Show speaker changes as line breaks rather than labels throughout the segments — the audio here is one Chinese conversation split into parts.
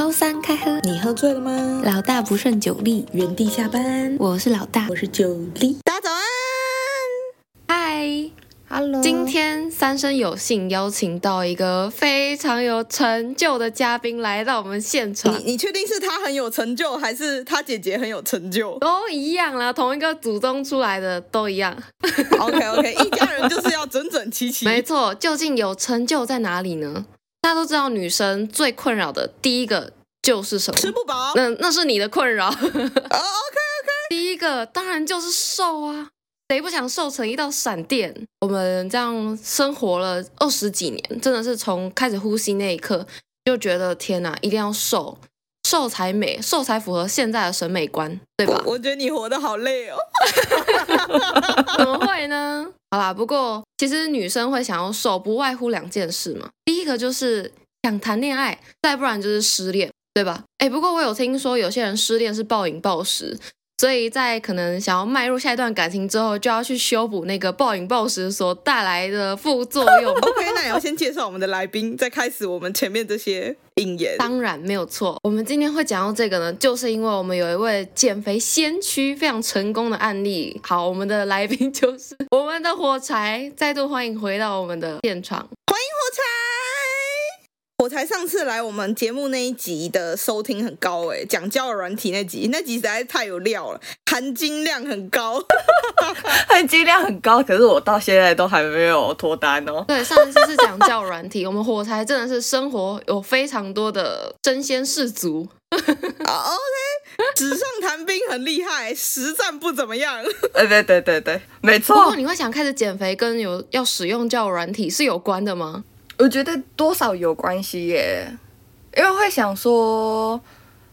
周三开喝，
你喝醉了吗？
老大不胜酒力，
原地下班。
我是老大，
我是酒力。大家早安，
嗨
，Hello。
今天三生有幸邀请到一个非常有成就的嘉宾来到我们现场。
你你确定是他很有成就，还是他姐姐很有成就？
都一样啦，同一个祖宗出来的都一样。
OK OK，一家人就是要整整齐齐。
没错，究竟有成就在哪里呢？大家都知道，女生最困扰的第一个就是什么？
吃不饱。
那那是你的困扰。
oh, OK OK。
第一个当然就是瘦啊，谁不想瘦成一道闪电？我们这样生活了二十几年，真的是从开始呼吸那一刻就觉得天哪，一定要瘦，瘦才美，瘦才符合现在的审美观，对吧？
我，我觉得你活得好累哦。
怎么会呢？好啦，不过其实女生会想要瘦，不外乎两件事嘛。第一个就是想谈恋爱，再不然就是失恋，对吧？哎，不过我有听说有些人失恋是暴饮暴食，所以在可能想要迈入下一段感情之后，就要去修补那个暴饮暴食所带来的副作用。
OK，那也要先介绍我们的来宾，再开始我们前面这些。
当然没有错。我们今天会讲到这个呢，就是因为我们有一位减肥先驱非常成功的案例。好，我们的来宾就是我们的火柴，再度欢迎回到我们的现场。
欢迎火柴！火柴上次来我们节目那一集的收听很高诶，讲交友软体那集，那集实在是太有料了，含金量很高，
含金量很高。可是我到现在都还没有脱单哦。
对，上一次是讲交友软体，我们火柴真的是生活有非常多的真仙士卒。
啊、oh,，OK，纸上谈兵很厉害，实战不怎么样。
对对对对对，没错。
不过你会想开始减肥，跟有要使用交友软体是有关的吗？
我觉得多少有关系耶，因为会想说，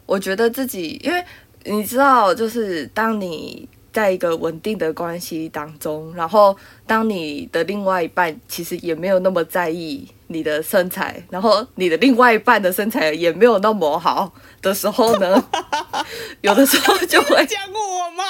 我觉得自己，因为你知道，就是当你在一个稳定的关系当中，然后当你的另外一半其实也没有那么在意你的身材，然后你的另外一半的身材也没有那么好的时候呢，有的时候就会
讲我吗？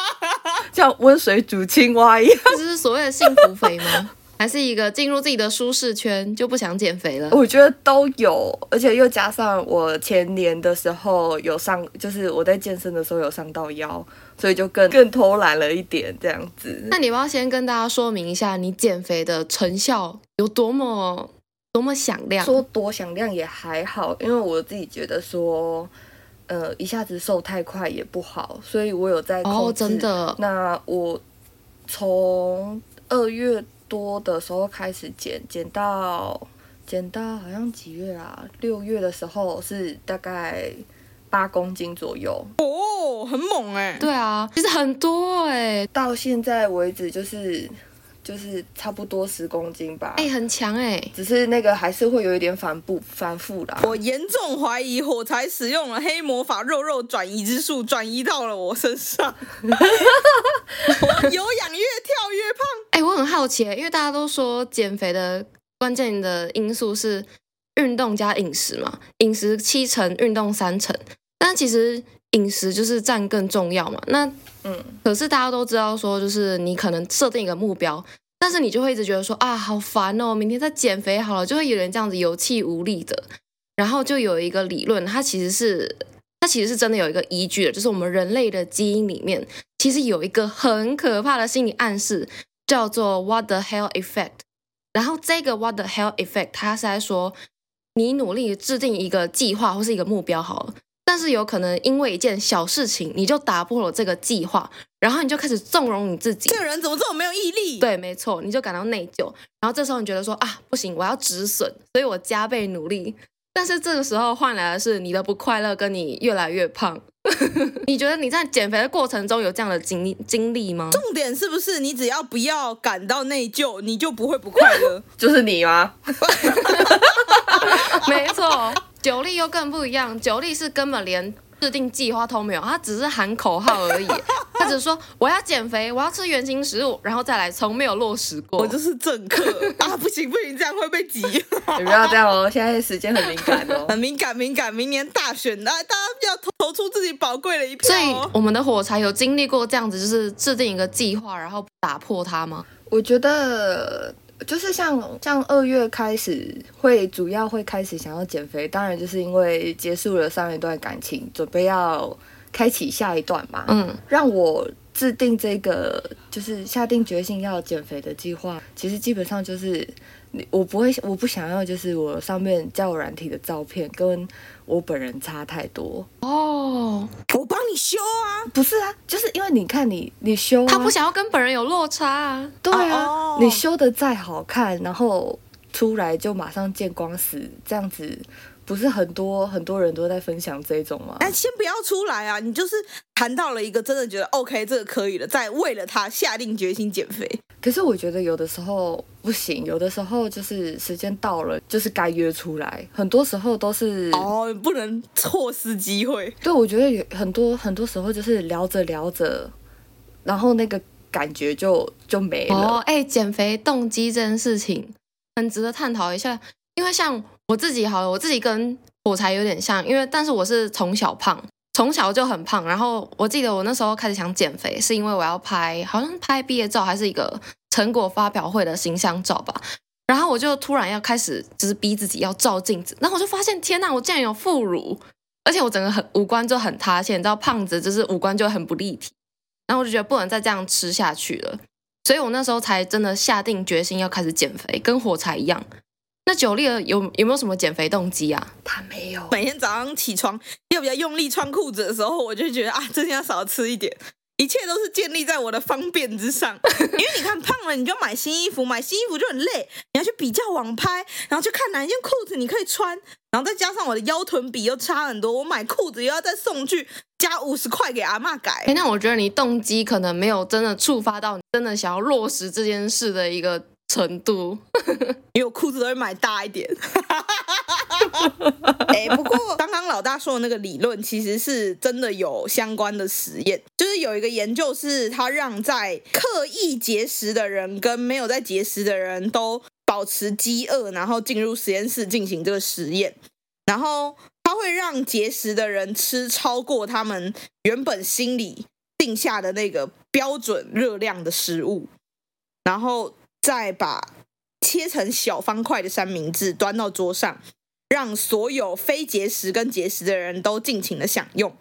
像温水煮青蛙一样，
这是所谓的幸福肥吗？还是一个进入自己的舒适圈就不想减肥了？
我觉得都有，而且又加上我前年的时候有上，就是我在健身的时候有伤到腰，所以就更更偷懒了一点这样子。
那你要先跟大家说明一下，你减肥的成效有多么多么响亮？
说多响亮也还好，因为我自己觉得说，呃，一下子瘦太快也不好，所以我有在控制。
哦，真的。
那我从二月。多的时候开始减，减到减到好像几月啊？六月的时候是大概八公斤左右
哦，很猛哎、欸！
对啊，其实很多哎、欸，
到现在为止就是。就是差不多十公斤吧，
哎、欸，很强哎、欸，
只是那个还是会有一点反复反复啦。
我严重怀疑火柴使用了黑魔法肉肉转移之术，转移到了我身上。我有氧越跳越胖。
很好奇，因为大家都说减肥的关键的因素是运动加饮食嘛，饮食七成，运动三成，但其实饮食就是占更重要嘛。那嗯，可是大家都知道说，就是你可能设定一个目标，但是你就会一直觉得说啊，好烦哦，明天再减肥好了，就会有人这样子有气无力的。然后就有一个理论，它其实是它其实是真的有一个依据的，就是我们人类的基因里面其实有一个很可怕的心理暗示，叫做 What the hell effect。然后这个 What the hell effect，它是在说你努力制定一个计划或是一个目标好了。但是有可能因为一件小事情，你就打破了这个计划，然后你就开始纵容你自己。
这个人怎么这么没有毅力？
对，没错，你就感到内疚。然后这时候你觉得说啊，不行，我要止损，所以我加倍努力。但是这个时候换来的是你的不快乐，跟你越来越胖。你觉得你在减肥的过程中有这样的经历经历吗？
重点是不是你只要不要感到内疚，你就不会不快乐？
就是你吗？
没错。酒力又更不一样，酒力是根本连制定计划都没有，他只是喊口号而已。他只是说我要减肥，我要吃原型食物，然后再来，从没有落实过。
我就是政客 啊！不行不行，这样会被挤。
你不要这样哦，现在时间很敏感哦，
很敏感敏感。明年大选，大家要投投出自己宝贵的一票。
所以我们的火柴有经历过这样子，就是制定一个计划，然后打破它吗？
我觉得。就是像像二月开始会主要会开始想要减肥，当然就是因为结束了上一段感情，准备要开启下一段嘛。
嗯，
让我制定这个就是下定决心要减肥的计划，其实基本上就是。我不会，我不想要，就是我上面交友软体的照片跟我本人差太多
哦。
我帮你修啊，
不是啊，就是因为你看你你修、啊，
他不想要跟本人有落差啊。
对啊，
哦、
你修的再好看，然后出来就马上见光死，这样子。不是很多很多人都在分享这种吗？
但先不要出来啊！你就是谈到了一个真的觉得 OK，这个可以了，再为了他下定决心减肥。
可是我觉得有的时候不行，有的时候就是时间到了，就是该约出来。很多时候都是
哦，不能错失机会。
对，我觉得有很多很多时候就是聊着聊着，然后那个感觉就就没了。
哦，哎，减肥动机这件事情很值得探讨一下，因为像。我自己好了，我自己跟火柴有点像，因为但是我是从小胖，从小就很胖。然后我记得我那时候开始想减肥，是因为我要拍，好像拍毕业照还是一个成果发表会的形象照吧。然后我就突然要开始，就是逼自己要照镜子，然后我就发现，天呐，我竟然有副乳，而且我整个很五官就很塌陷，你知道，胖子就是五官就很不立体。然后我就觉得不能再这样吃下去了，所以我那时候才真的下定决心要开始减肥，跟火柴一样。那九力有有没有什么减肥动机啊？
他没有。
每天早上起床要比较用力穿裤子的时候，我就觉得啊，这天要少吃一点。一切都是建立在我的方便之上。因为你看胖了，你就买新衣服，买新衣服就很累，你要去比较网拍，然后去看哪一件裤子你可以穿，然后再加上我的腰臀比又差很多，我买裤子又要再送去加 五十块给阿嬷改。
哎，那我觉得你动机可能没有真的触发到你真的想要落实这件事的一个。程度，
因为我裤子都会买大一点。哎、欸，不过 刚刚老大说的那个理论，其实是真的有相关的实验，就是有一个研究是，他让在刻意节食的人跟没有在节食的人都保持饥饿，然后进入实验室进行这个实验，然后他会让节食的人吃超过他们原本心里定下的那个标准热量的食物，然后。再把切成小方块的三明治端到桌上，让所有非节食跟节食的人都尽情的享用。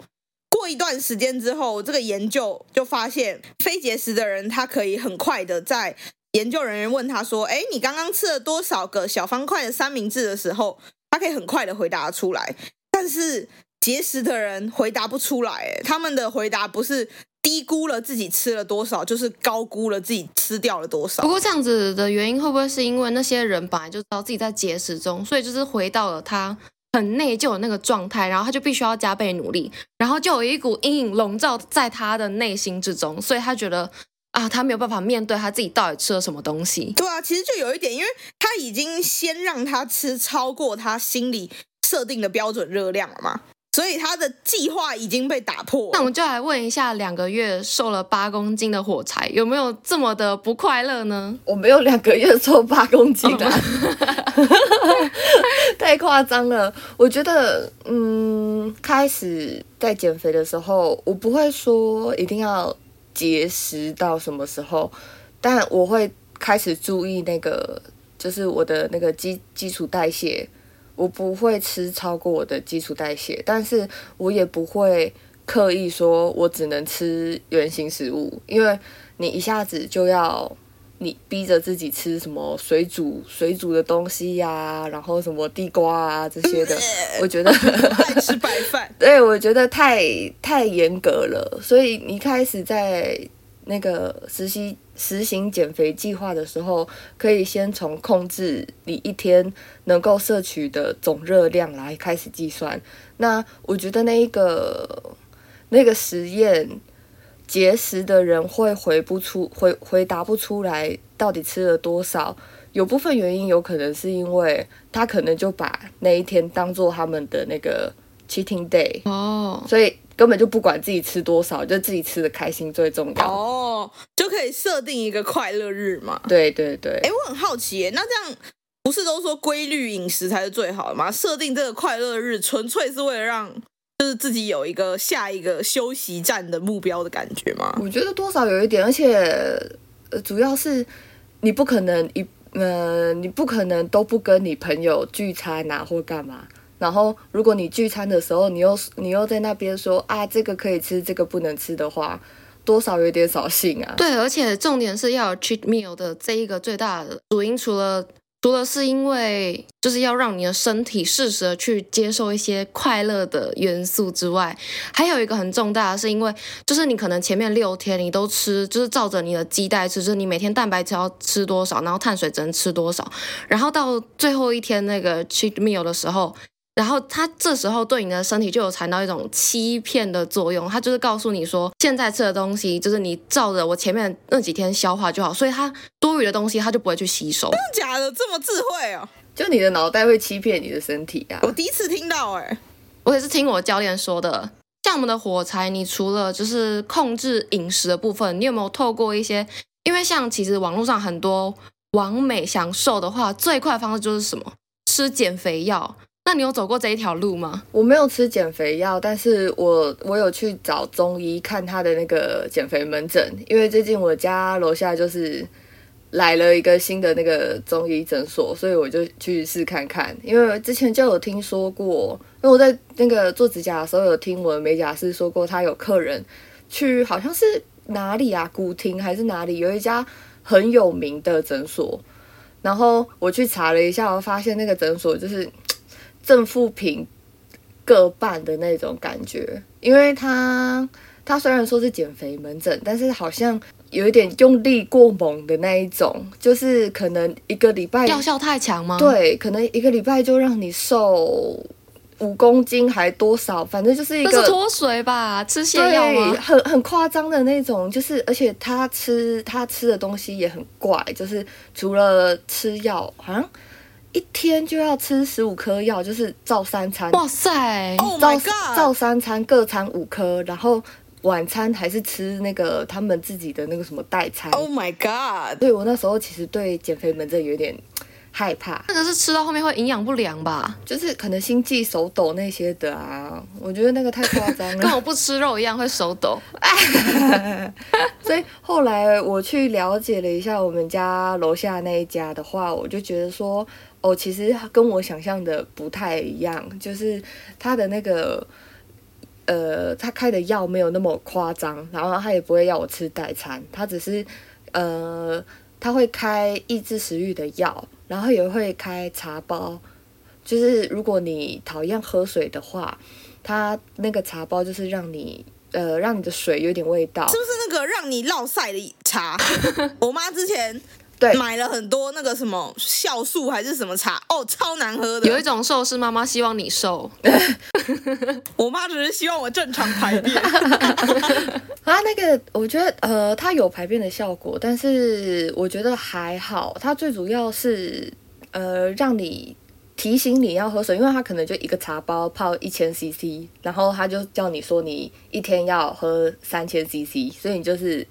过一段时间之后，这个研究就发现，非节食的人他可以很快的在研究人员问他说：“哎，你刚刚吃了多少个小方块的三明治的时候，他可以很快的回答出来。但是节食的人回答不出来，他们的回答不是。”低估了自己吃了多少，就是高估了自己吃掉了多少。
不过这样子的原因会不会是因为那些人本来就知道自己在节食中，所以就是回到了他很内疚的那个状态，然后他就必须要加倍努力，然后就有一股阴影笼罩在他的内心之中，所以他觉得啊，他没有办法面对他自己到底吃了什么东西。
对啊，其实就有一点，因为他已经先让他吃超过他心里设定的标准热量了嘛。所以他的计划已经被打破。
那我们就来问一下，两个月瘦了八公斤的火柴有没有这么的不快乐呢？
我没有两个月瘦八公斤的，太夸张了。我觉得，嗯，开始在减肥的时候，我不会说一定要节食到什么时候，但我会开始注意那个，就是我的那个基基础代谢。我不会吃超过我的基础代谢，但是我也不会刻意说我只能吃原型食物，因为你一下子就要你逼着自己吃什么水煮水煮的东西呀、啊，然后什么地瓜啊这些的，我觉得
爱吃白饭，
对，我觉得太太严格了，所以你开始在那个实习。实行减肥计划的时候，可以先从控制你一天能够摄取的总热量来开始计算。那我觉得那一个那个实验，节食的人会回不出回回答不出来到底吃了多少。有部分原因有可能是因为他可能就把那一天当做他们的那个 cheating day
哦，
所以。根本就不管自己吃多少，就自己吃的开心最重要
哦，就可以设定一个快乐日嘛。
对对对。
哎，我很好奇耶，那这样不是都说规律饮食才是最好的吗？设定这个快乐日，纯粹是为了让就是自己有一个下一个休息站的目标的感觉吗？
我觉得多少有一点，而且呃，主要是你不可能一呃，你不可能都不跟你朋友聚餐啊，或干嘛。然后，如果你聚餐的时候，你又你又在那边说啊，这个可以吃，这个不能吃的话，多少有点扫兴啊。
对，而且重点是要有 cheat meal 的这一个最大的主因，除了除了是因为就是要让你的身体适时的去接受一些快乐的元素之外，还有一个很重大的是因为，就是你可能前面六天你都吃，就是照着你的基带吃，就是你每天蛋白质要吃多少，然后碳水只能吃多少，然后到最后一天那个 cheat meal 的时候。然后它这时候对你的身体就有产到一种欺骗的作用，它就是告诉你说，现在吃的东西就是你照着我前面那几天消化就好，所以它多余的东西它就不会去吸收。
真的假的？这么智慧哦？
就你的脑袋会欺骗你的身体啊？
我第一次听到哎，
我也是听我教练说的。像我们的火柴，你除了就是控制饮食的部分，你有没有透过一些？因为像其实网络上很多完美想瘦的话，最快的方式就是什么？吃减肥药。那你有走过这一条路吗？
我没有吃减肥药，但是我我有去找中医看他的那个减肥门诊，因为最近我家楼下就是来了一个新的那个中医诊所，所以我就去试看看。因为之前就有听说过，因为我在那个做指甲的时候有听我的美甲师说过，他有客人去好像是哪里啊，古亭还是哪里，有一家很有名的诊所，然后我去查了一下，我发现那个诊所就是。正负评各半的那种感觉，因为他他虽然说是减肥门诊，但是好像有一点用力过猛的那一种，就是可能一个礼拜
药效太强吗？
对，可能一个礼拜就让你瘦五公斤还多少，反正就是一个
是脱水吧，吃泻药吗？
很很夸张的那种，就是而且他吃他吃的东西也很怪，就是除了吃药，好像。一天就要吃十五颗药，就是照三餐。
哇塞
！Oh my god！
照三餐各餐五颗，然后晚餐还是吃那个他们自己的那个什么代餐。
Oh my god！
对，我那时候其实对减肥门诊有点害怕。
那个是吃到后面会营养不良吧？
就是可能心悸、手抖那些的啊。我觉得那个太夸张了，
跟我不吃肉一样会手抖。
所以后来我去了解了一下我们家楼下那一家的话，我就觉得说。哦，其实跟我想象的不太一样，就是他的那个，呃，他开的药没有那么夸张，然后他也不会要我吃代餐，他只是，呃，他会开抑制食欲的药，然后也会开茶包，就是如果你讨厌喝水的话，他那个茶包就是让你，呃，让你的水有点味道，
是不是那个让你落晒的茶？我妈之前。
对，
买了很多那个什么酵素还是什么茶哦，超难喝的。
有一种瘦是妈妈希望你瘦，
我妈只是希望我正常排便。
啊，那个我觉得呃，它有排便的效果，但是我觉得还好。它最主要是呃，让你提醒你要喝水，因为它可能就一个茶包泡一千 CC，然后他就叫你说你一天要喝三千 CC，所以你就是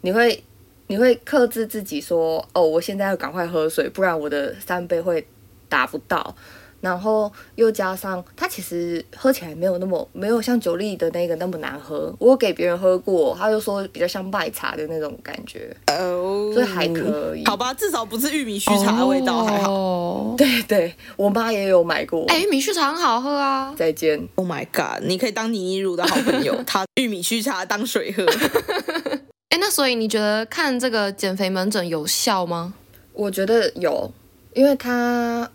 你会。你会克制自己说：“哦，我现在要赶快喝水，不然我的三杯会达不到。”然后又加上它其实喝起来没有那么没有像酒力的那个那么难喝。我给别人喝过，他就说比较像麦茶的那种感觉哦，所以还可以。
好吧，至少不是玉米须茶的味道，还好。
哦、对对，我妈也有买过。
哎，玉米须茶很好喝啊！
再见。
Oh my god，你可以当倪妮乳的好朋友，他玉米须茶当水喝。
哎，那所以你觉得看这个减肥门诊有效吗？
我觉得有，因为他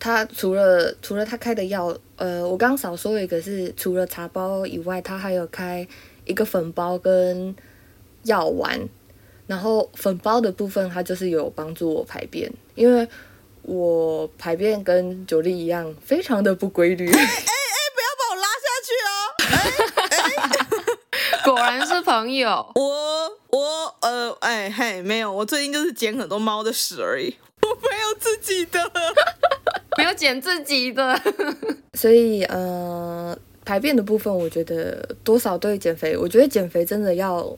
他除了除了他开的药，呃，我刚刚少说一个是除了茶包以外，他还有开一个粉包跟药丸，然后粉包的部分它就是有帮助我排便，因为我排便跟九力一样，非常的不规律。哎
哎，不要把我拉下去哦！哎哎，
果然是朋友，
我。我呃哎嘿没有，我最近就是捡很多猫的屎而已，我没有自己的，
没有捡自己的，
所以呃排便的部分，我觉得多少对减肥，我觉得减肥真的要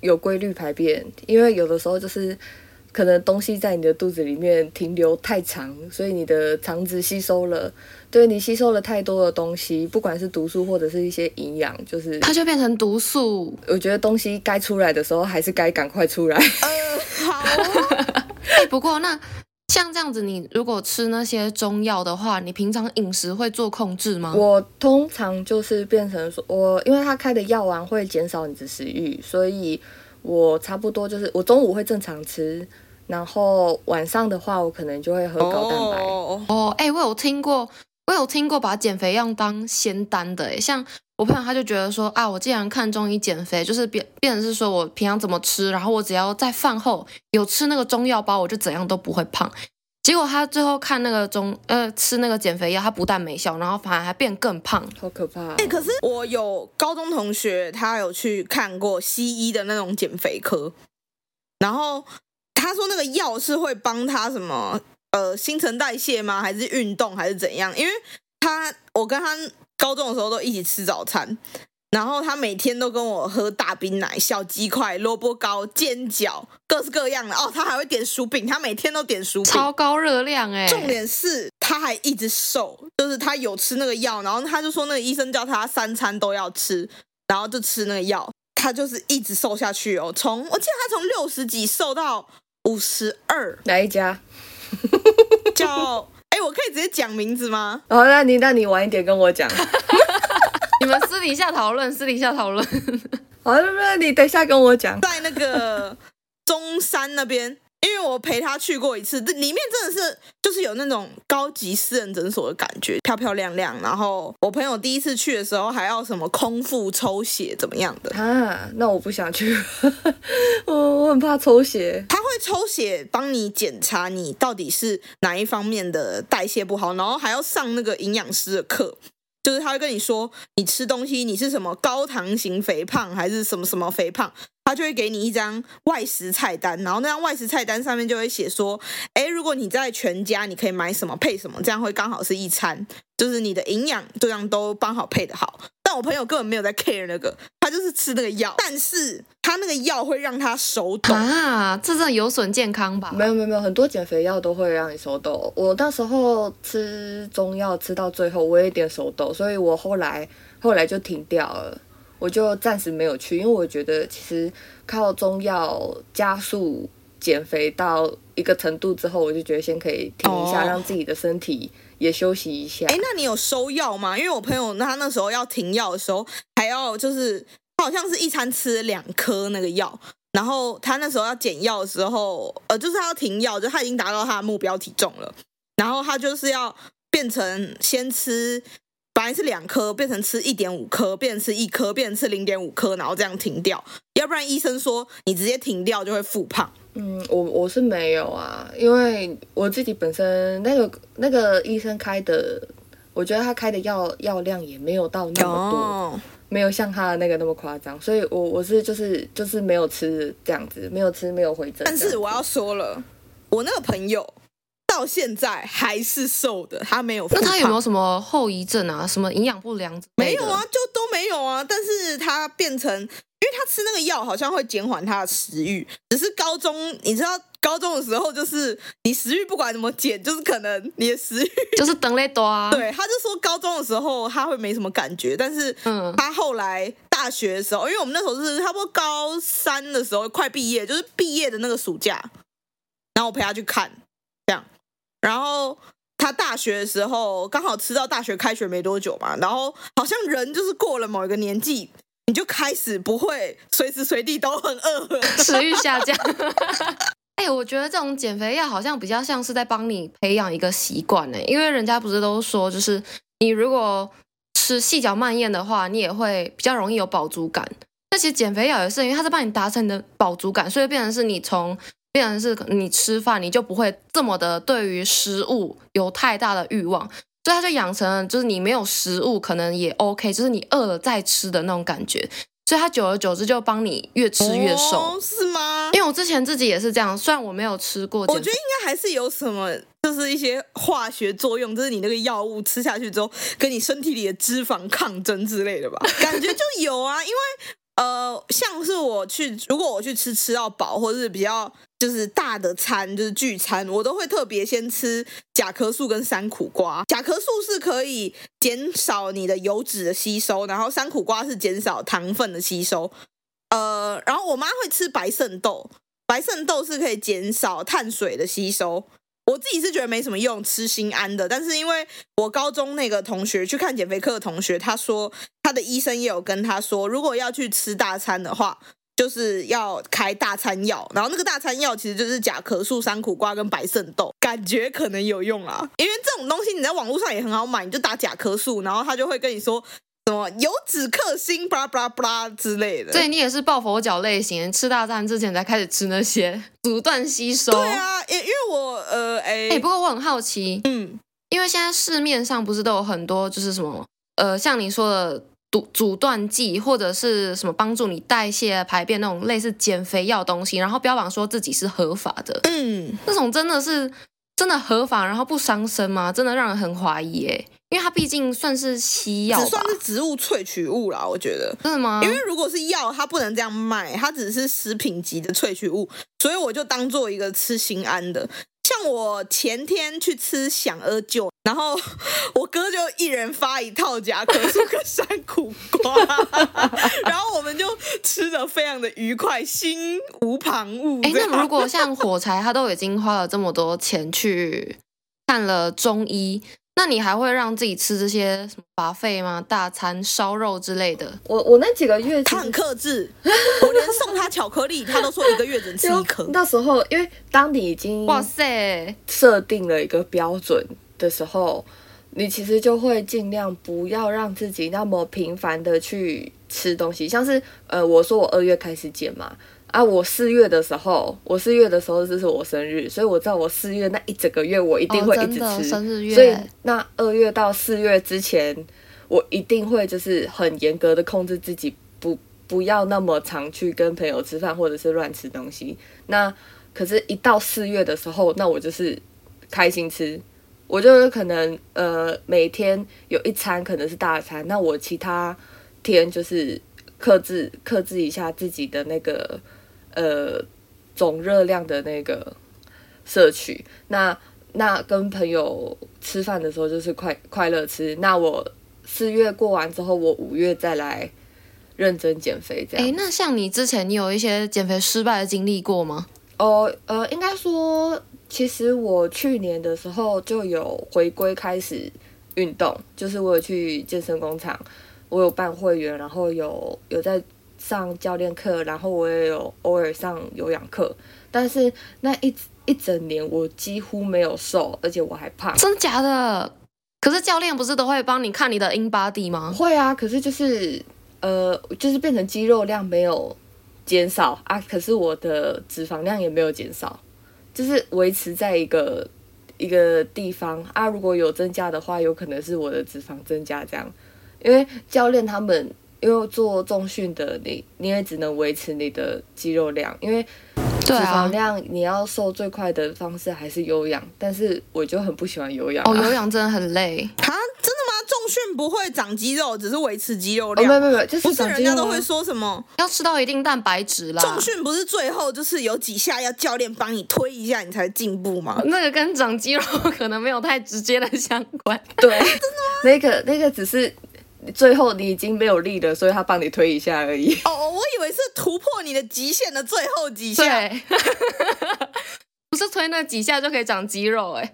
有规律排便，因为有的时候就是。可能东西在你的肚子里面停留太长，所以你的肠子吸收了，对，你吸收了太多的东西，不管是毒素或者是一些营养，就是
它就变成毒素。
我觉得东西该出来的时候还是该赶快出来。
呃，好。
哎，不过那像这样子，你如果吃那些中药的话，你平常饮食会做控制吗？
我通常就是变成说，我因为他开的药丸会减少你的食欲，所以我差不多就是我中午会正常吃，然后晚上的话，我可能就会喝高蛋白。
哦，哎、欸，我有听过，我有听过把减肥药当仙丹的，哎，像。我朋友他就觉得说啊，我既然看中医减肥，就是变变成是说我平常怎么吃，然后我只要在饭后有吃那个中药包，我就怎样都不会胖。结果他最后看那个中呃吃那个减肥药，他不但没效，然后反而还变更胖，
好可怕。
哎、欸，可是我有高中同学，他有去看过西医的那种减肥科，然后他说那个药是会帮他什么呃新陈代谢吗？还是运动还是怎样？因为他我跟他。高中的时候都一起吃早餐，然后他每天都跟我喝大冰奶、小鸡块、萝卜糕、煎饺，各式各样的哦。他还会点薯饼，他每天都点薯饼，
超高热量哎。
重点是他还一直瘦，就是他有吃那个药，然后他就说那个医生叫他三餐都要吃，然后就吃那个药，他就是一直瘦下去哦。从我记得他从六十几瘦到五十二，
哪一家？
叫。哎，我可以直接讲名字吗？
哦，那你那你晚一点跟我讲，
你们私底下讨论，私底下讨论。
好，那那你等一下跟我讲，
在那个中山那边。因为我陪他去过一次，这里面真的是就是有那种高级私人诊所的感觉，漂漂亮亮。然后我朋友第一次去的时候还要什么空腹抽血怎么样的
啊？那我不想去，我 我很怕抽血。
他会抽血帮你检查你到底是哪一方面的代谢不好，然后还要上那个营养师的课。就是他会跟你说，你吃东西你是什么高糖型肥胖还是什么什么肥胖，他就会给你一张外食菜单，然后那张外食菜单上面就会写说，哎，如果你在全家，你可以买什么配什么，这样会刚好是一餐，就是你的营养这样都刚好配的好。但我朋友根本没有在 care 那个，他就是吃那个药，但是他那个药会让他手抖
啊，这真的有损健康吧？
没有没有没有，很多减肥药都会让你手抖。我那时候吃中药吃到最后，我也有点手抖，所以我后来后来就停掉了，我就暂时没有去，因为我觉得其实靠中药加速减肥到一个程度之后，我就觉得先可以停一下，哦、让自己的身体。也休息一下。哎，
那你有收药吗？因为我朋友他那时候要停药的时候，还要就是他好像是一餐吃两颗那个药，然后他那时候要减药的时候，呃，就是他要停药，就他已经达到他的目标体重了，然后他就是要变成先吃，本来是两颗，变成吃一点五颗，变成吃一颗，变成吃零点五颗，然后这样停掉，要不然医生说你直接停掉就会复胖。
嗯，我我是没有啊，因为我自己本身那个那个医生开的，我觉得他开的药药量也没有到那么多，哦、没有像他的那个那么夸张，所以我我是就是就是没有吃这样子，没有吃没有回诊。
但是我要说了，我那个朋友到现在还是瘦的，他没有。那
他有没有什么后遗症啊？什么营养不良？
没有啊，就都没有啊。但是他变成。因为他吃那个药好像会减缓他的食欲，只是高中你知道高中的时候就是你食欲不管怎么减，就是可能你的食欲
就是等嘞多啊。
对，他就说高中的时候他会没什么感觉，但是嗯他后来大学的时候，因为我们那时候是差不多高三的时候快毕业，就是毕业的那个暑假，然后我陪他去看这样，然后他大学的时候刚好吃到大学开学没多久嘛，然后好像人就是过了某一个年纪。你就开始不会随时随地都很饿，
食欲下降。哎、我觉得这种减肥药好像比较像是在帮你培养一个习惯呢，因为人家不是都说，就是你如果吃细嚼慢咽的话，你也会比较容易有饱足感。那其实减肥药也是，因为它是帮你达成你的饱足感，所以变成是你从变成是你吃饭，你就不会这么的对于食物有太大的欲望。所以他就养成了，就是你没有食物可能也 OK，就是你饿了再吃的那种感觉。所以它久而久之就帮你越吃越瘦，
哦，是吗？
因为我之前自己也是这样，虽然我没有吃过，
我觉得应该还是有什么，就是一些化学作用，就是你那个药物吃下去之后，跟你身体里的脂肪抗争之类的吧，感觉就有啊，因为。呃，像是我去，如果我去吃吃到饱，或者是比较就是大的餐，就是聚餐，我都会特别先吃甲壳素跟山苦瓜。甲壳素是可以减少你的油脂的吸收，然后山苦瓜是减少糖分的吸收。呃，然后我妈会吃白肾豆，白肾豆是可以减少碳水的吸收。我自己是觉得没什么用，吃心安的。但是因为我高中那个同学去看减肥课的同学，他说他的医生也有跟他说，如果要去吃大餐的话，就是要开大餐药。然后那个大餐药其实就是甲壳素、山苦瓜跟白肾豆，感觉可能有用啊。因为这种东西你在网络上也很好买，你就打甲壳素，然后他就会跟你说。什么油脂克星，巴拉巴拉巴拉之类的。
对，你也是抱佛脚类型，吃大餐之前才开始吃那些，阻断吸收。
对啊，因因为我呃，哎，
哎，不过我很好奇，嗯，因为现在市面上不是都有很多，就是什么呃，像你说的阻阻断剂，或者是什么帮助你代谢排便那种类似减肥药东西，然后标榜说自己是合法的，嗯，那种真的是真的合法，然后不伤身吗？真的让人很怀疑，哎。因为它毕竟算是西药，
只算是植物萃取物啦，我觉得。
真的吗？
因为如果是药，它不能这样卖，它只是食品级的萃取物，所以我就当做一个吃心安的。像我前天去吃响阿舅，然后我哥就一人发一套甲壳素跟山苦瓜，然后我们就吃的非常的愉快，心无旁骛。
哎，那如果像火柴，他都已经花了这么多钱去看了中医。那你还会让自己吃这些什么 buffet 吗？大餐、烧肉之类的？
我我那几个月
他很克制，我连送他巧克力，他都说一个月只能吃一颗。
那时候，因为当你已经哇塞设定了一个标准的时候，你其实就会尽量不要让自己那么频繁的去吃东西，像是呃，我说我二月开始减嘛。啊，我四月的时候，我四月的时候就是我生日，所以我知道我四月那一整个月我一定会一直吃。
哦、生日月。
所以那二月到四月之前，我一定会就是很严格的控制自己，不不要那么常去跟朋友吃饭或者是乱吃东西。那可是，一到四月的时候，那我就是开心吃，我就可能呃每天有一餐可能是大餐，那我其他天就是克制克制一下自己的那个。呃，总热量的那个摄取，那那跟朋友吃饭的时候就是快快乐吃。那我四月过完之后，我五月再来认真减肥，这样。
哎，那像你之前，你有一些减肥失败的经历过吗？
哦，呃，应该说，其实我去年的时候就有回归开始运动，就是我有去健身工厂，我有办会员，然后有有在。上教练课，然后我也有偶尔上有氧课，但是那一一整年我几乎没有瘦，而且我还胖。
真的假的？可是教练不是都会帮你看你的 InBody 吗？
会啊，可是就是呃，就是变成肌肉量没有减少啊，可是我的脂肪量也没有减少，就是维持在一个一个地方啊。如果有增加的话，有可能是我的脂肪增加这样，因为教练他们。因为做重训的你，你也只能维持你的肌肉量，因为脂肪量你要瘦最快的方式还是有氧，但是我就很不喜欢有氧，啊。
哦，有氧真的很累
啊！真的吗？重训不会长肌肉，只是维持肌肉量。
哦、没有没有没有，就是
不是人家都会说什么
要吃到一定蛋白质啦。
重训不是最后就是有几下要教练帮你推一下，你才进步吗？
那个跟长肌肉可能没有太直接的相关。
对，真的吗？那个那个只是。最后你已经没有力了，所以他帮你推一下而已。
哦，我以为是突破你的极限的最后几下。
对，不是推那几下就可以长肌肉哎？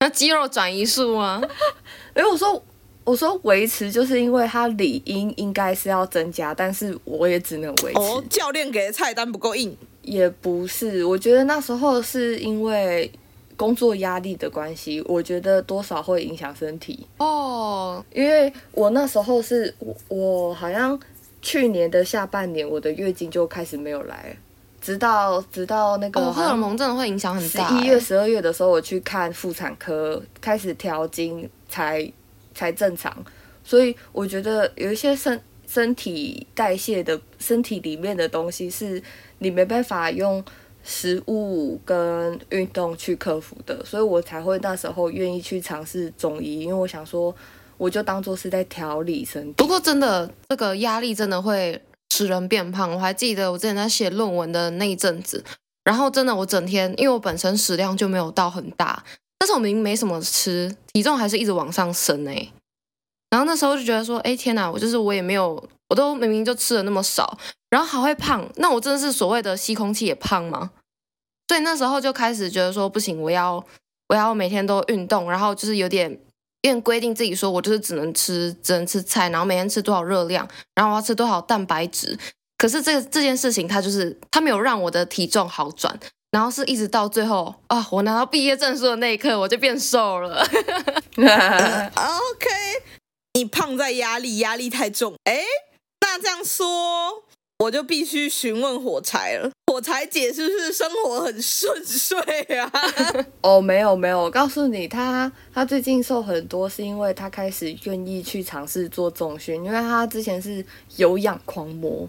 那肌肉转移术吗？
因为我说我说维持，就是因为他理应应该是要增加，但是我也只能维持。
哦，教练给的菜单不够硬？
也不是，我觉得那时候是因为。工作压力的关系，我觉得多少会影响身体哦。Oh. 因为我那时候是我，我好像去年的下半年，我的月经就开始没有来，直到直到那个
荷尔蒙真的会影响很大。
十一月、十二月的时候，我去看妇产科，开始调经才才正常。所以我觉得有一些身身体代谢的身体里面的东西，是你没办法用。食物跟运动去克服的，所以我才会那时候愿意去尝试中医，因为我想说，我就当做是在调理身体。
不过真的，这个压力真的会使人变胖。我还记得我之前在写论文的那一阵子，然后真的我整天，因为我本身食量就没有到很大，但是我明明没什么吃，体重还是一直往上升哎。然后那时候就觉得说，哎天哪，我就是我也没有，我都明明就吃了那么少。然后还会胖，那我真的是所谓的吸空气也胖吗？所以那时候就开始觉得说不行，我要我要每天都运动，然后就是有点有点规定自己说，我就是只能吃只能吃菜，然后每天吃多少热量，然后我要吃多少蛋白质。可是这个这件事情，它就是它没有让我的体重好转，然后是一直到最后啊，我拿到毕业证书的那一刻，我就变瘦了。
OK，你胖在压力，压力太重。哎，那这样说。我就必须询问火柴了，火柴姐是不是生活很顺遂啊？
哦，没有没有，我告诉你，她她最近瘦很多，是因为她开始愿意去尝试做重训，因为她之前是有氧狂魔，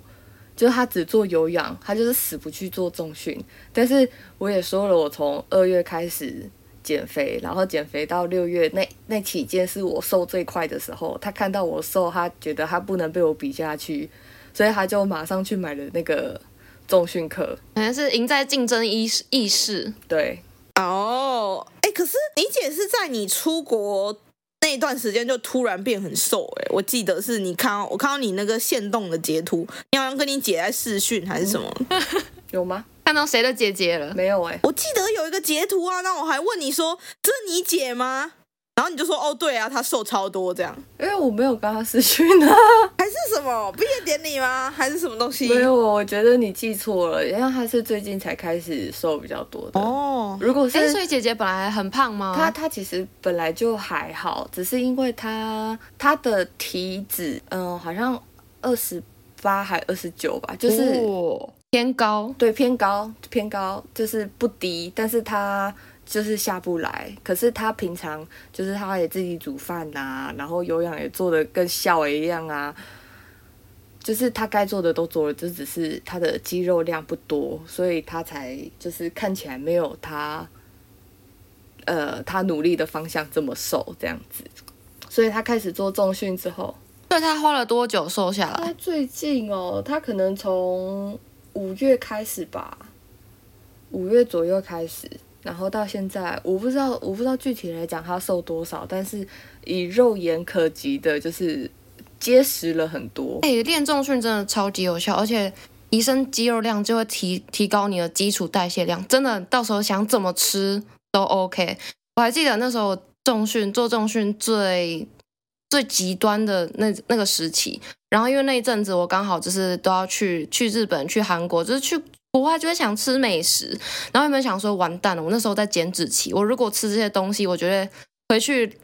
就是她只做有氧，她就是死不去做重训。但是我也说了，我从二月开始减肥，然后减肥到六月那那期间是我瘦最快的时候，他看到我瘦，他觉得他不能被我比下去。所以他就马上去买了那个重训课，
好像是赢在竞争意识意识。
对，
哦，哎，可是你姐是在你出国那段时间就突然变很瘦，哎，我记得是你看我看到你那个限动的截图，你好像跟你姐在视讯还是什么？
嗯、有吗？
看到谁的姐姐了？
没有哎，
我记得有一个截图啊，那我还问你说这是你姐吗？然后你就说哦，对啊，她瘦超多这样，
因为我没有跟她私讯啊，
还是什么毕业典礼吗？还是什么东西？
没有，我觉得你记错了，因为她是最近才开始瘦比较多的
哦。
如果是，
所以姐姐本来很胖吗？
她她其实本来就还好，只是因为她她的体脂嗯、呃、好像二十八还二十九吧，就是、
哦、偏高，
对，偏高偏高，就是不低，但是他。就是下不来，可是他平常就是他也自己煮饭呐、啊，然后有氧也做的跟笑一样啊，就是他该做的都做了，就只是他的肌肉量不多，所以他才就是看起来没有他，呃，他努力的方向这么瘦这样子，所以他开始做重训之后，
对，他花了多久瘦下来？
他最近哦，他可能从五月开始吧，五月左右开始。然后到现在，我不知道，我不知道具体来讲他瘦多少，但是以肉眼可及的，就是结实了很多。
哎，练重训真的超级有效，而且提升肌肉量就会提提高你的基础代谢量，真的到时候想怎么吃都 OK。我还记得那时候重训做重训最最极端的那那个时期，然后因为那一阵子我刚好就是都要去去日本、去韩国，就是去。国外就会想吃美食，然后有没有想说完蛋了？我那时候在减脂期，我如果吃这些东西，我觉得回去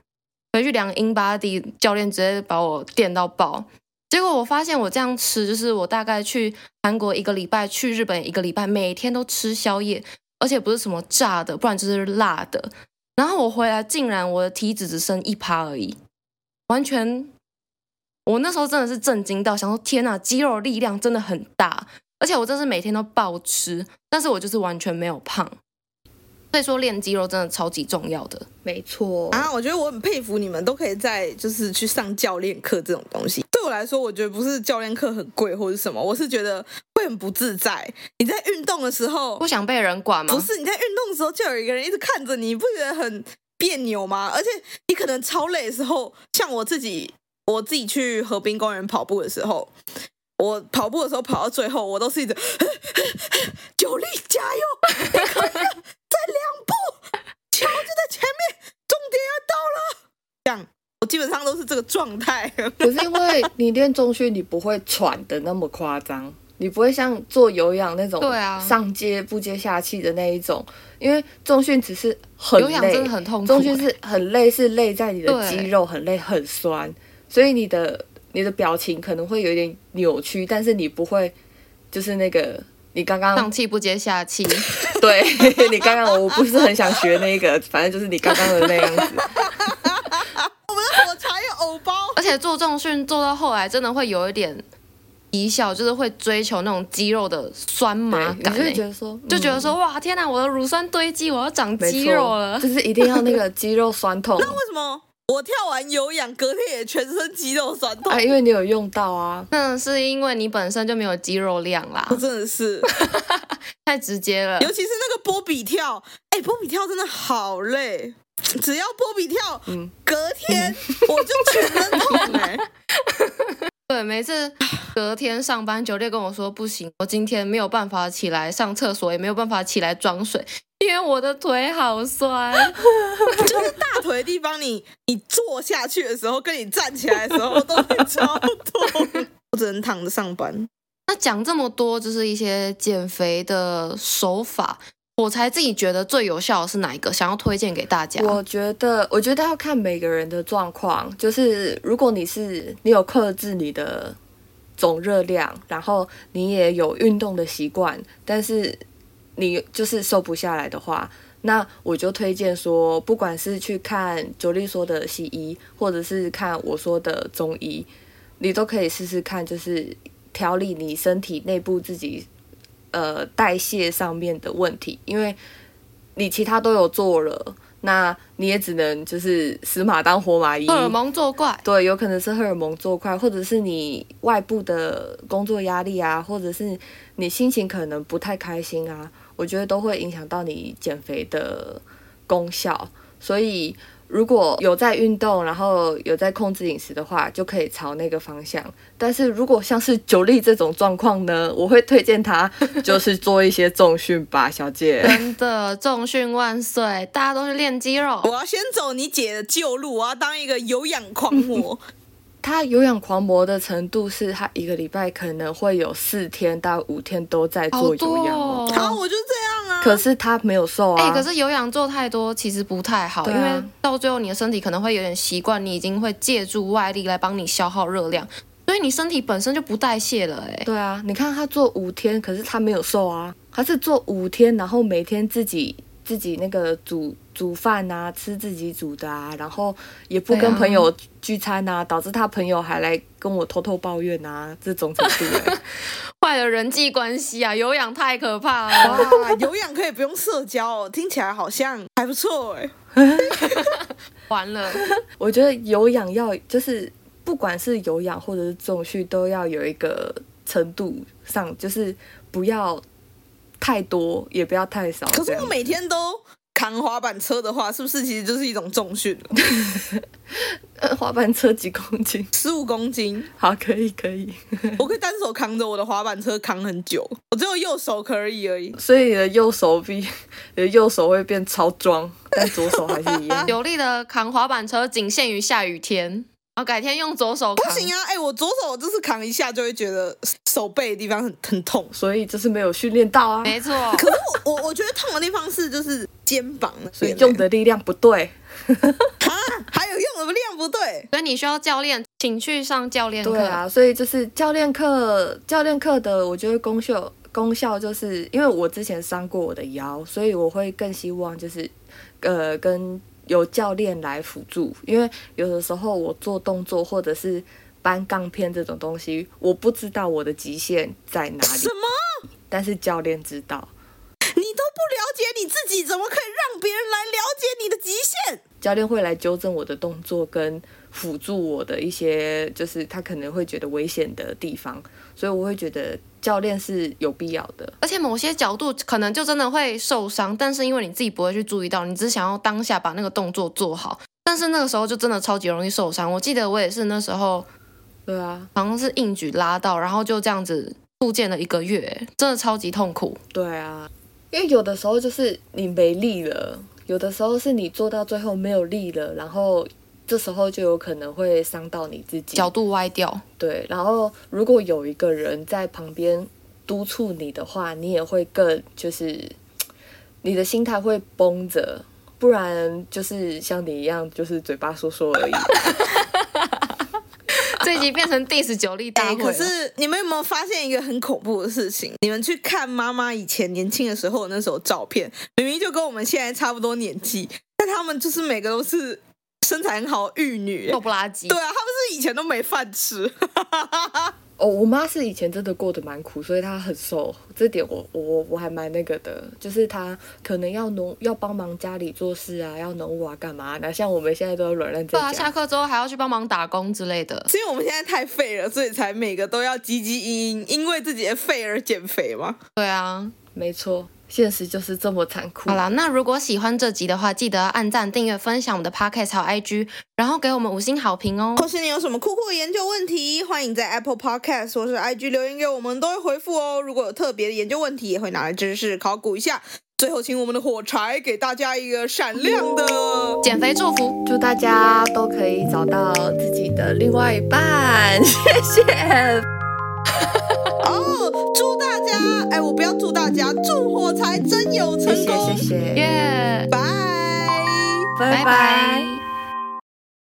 回去量 InBody 教练直接把我电到爆。结果我发现我这样吃，就是我大概去韩国一个礼拜，去日本一个礼拜，每天都吃宵夜，而且不是什么炸的，不然就是辣的。然后我回来，竟然我的体脂只剩一趴而已，完全，我那时候真的是震惊到，想说天哪，肌肉力量真的很大。而且我真是每天都暴吃，但是我就是完全没有胖，所以说练肌肉真的超级重要的，
没错
啊！我觉得我很佩服你们，都可以在就是去上教练课这种东西。对我来说，我觉得不是教练课很贵或者什么，我是觉得会很不自在。你在运动的时候
不想被人管吗？
不是，你在运动的时候就有一个人一直看着你，你不觉得很别扭吗？而且你可能超累的时候，像我自己，我自己去河滨公园跑步的时候。我跑步的时候跑到最后，我都是一直 九力加油，你可以再两步，桥就在前面，终点要到了。这样，我基本上都是这个状态。
可是因为你练中训，你不会喘的那么夸张，你不会像做有氧那种，对啊，上接不接下气的那一种。因为重训只是很累，有氧
真的很痛苦。
重训是很累，是累在你的肌肉很累很酸，所以你的。你的表情可能会有一点扭曲，但是你不会，就是那个你刚刚
上气不接下气，
对你刚刚我不是很想学那个，反正就是你刚刚的那样子。
我们的火柴有藕包，
而且做重训做到后来真的会有一点贻笑，就是会追求那种肌肉的酸麻感，
就觉得说，
就觉得说，哇，天哪，我的乳酸堆积，我要长肌肉了，
就是一定要那个肌肉酸痛。
那为什么？我跳完有氧，隔天也全身肌肉酸痛。
啊，因为你有用到啊。
那是因为你本身就没有肌肉量啦。
我 真的是
太直接了。
尤其是那个波比跳，哎、欸，波比跳真的好累。只要波比跳，嗯，隔天我就全身痛哎、欸。
对，每次隔天上班，九烈跟我说不行，我今天没有办法起来上厕所，也没有办法起来装水，因为我的腿好酸，
就是大腿的地方你，你你坐下去的时候，跟你站起来的时候都会超痛，我只能躺着上班。
那讲这么多，就是一些减肥的手法。我才自己觉得最有效的是哪一个？想要推荐给大家？
我觉得，我觉得要看每个人的状况。就是如果你是你有克制你的总热量，然后你也有运动的习惯，但是你就是瘦不下来的话，那我就推荐说，不管是去看九力说的西医，或者是看我说的中医，你都可以试试看，就是调理你身体内部自己。呃，代谢上面的问题，因为你其他都有做了，那你也只能就是死马当活马医，
荷尔蒙作怪。
对，有可能是荷尔蒙作怪，或者是你外部的工作压力啊，或者是你心情可能不太开心啊，我觉得都会影响到你减肥的功效，所以。如果有在运动，然后有在控制饮食的话，就可以朝那个方向。但是如果像是九力这种状况呢，我会推荐他 就是做一些重训吧，小姐。
真的，重训万岁！大家都是练肌肉。
我要先走你姐的旧路，我要当一个有氧狂魔。
他有氧狂魔的程度是，他一个礼拜可能会有四天到五天都在做有氧。
哦。
好，我就这样啊。
可是他没有瘦啊。
哎、欸，可是有氧做太多其实不太好，啊，因为到最后你的身体可能会有点习惯，你已经会借助外力来帮你消耗热量，所以你身体本身就不代谢了。哎，
对啊，你看他做五天，可是他没有瘦啊，他是做五天，然后每天自己。自己那个煮煮饭啊，吃自己煮的啊，然后也不跟朋友聚餐啊，导致他朋友还来跟我偷偷抱怨啊，这种程度哎，
坏了人际关系啊！有氧太可怕了，
哇，有氧可以不用社交哦，听起来好像还不错哎。
完了，
我觉得有氧要就是不管是有氧或者是重训，都要有一个程度上，就是不要。太多也不要太少。
可是我每天都扛滑板车的话，是不是其实就是一种重
训 滑板车几公斤？
十五公斤。
好，可以可以。
我可以单手扛着我的滑板车扛很久，我只有右手可以而已。
所以你的右手臂，你的右手会变超壮，但左手还是一样。
有力的扛滑板车仅限于下雨天。我改天用左手扛。
不行啊！哎、欸，我左手就是扛一下就会觉得手背的地方很很痛，
所以就是没有训练到啊。
没错。
可是我我我觉得痛的地方是就是肩膀，
所以用的力量不对。
啊，还有用的力量不对，
所以你需要教练，请去上教练课。
对啊，所以就是教练课，教练课的我觉得功效功效就是因为我之前伤过我的腰，所以我会更希望就是呃跟。有教练来辅助，因为有的时候我做动作或者是搬杠片这种东西，我不知道我的极限在哪里。
什么？
但是教练知道。
你都不了解你自己，怎么可以让别人来了解你的极限？
教练会来纠正我的动作，跟辅助我的一些，就是他可能会觉得危险的地方，所以我会觉得。教练是有必要的，
而且某些角度可能就真的会受伤，但是因为你自己不会去注意到，你只想要当下把那个动作做好，但是那个时候就真的超级容易受伤。我记得我也是那时候，
对啊，
好像是硬举拉到，然后就这样子复健了一个月，真的超级痛苦。
对啊，因为有的时候就是你没力了，有的时候是你做到最后没有力了，然后。这时候就有可能会伤到你自己，
角度歪掉。
对，然后如果有一个人在旁边督促你的话，你也会更就是你的心态会绷着，不然就是像你一样，就是嘴巴说说而已。
这一集变成 diss 九力大会。
可是你们有没有发现一个很恐怖的事情？你们去看妈妈以前年轻的时候那时候照片，明明就跟我们现在差不多年纪，但他们就是每个都是。身材很好，玉女，
瘦不拉几。
对啊，他们是以前都没饭吃。
哦，我妈是以前真的过得蛮苦，所以她很瘦。这点我我我还蛮那个的，就是她可能要农要帮忙家里做事啊，要农务啊，干嘛？那像我们现在都要软烂在家。对啊，
下课之后还要去帮忙打工之类的。
是因为我们现在太废了，所以才每个都要汲汲营营，因为自己的废而减肥吗？
对啊，
没错。现实就是这么残酷。
好了，那如果喜欢这集的话，记得按赞、订阅、分享我们的 Podcast 和 IG，然后给我们五星好评哦。
或是你有什么酷酷的研究问题，欢迎在 Apple Podcast 或是 IG 留言给我们，都会回复哦。如果有特别的研究问题，也会拿来知识考古一下。最后，请我们的火柴给大家一个闪亮的
减肥祝福，
祝大家都可以找到自己的另外一半。谢谢。
哦，祝大家，哎，我不要祝大家，祝火柴真有成功。
谢谢，谢谢。
耶，
拜，
拜拜。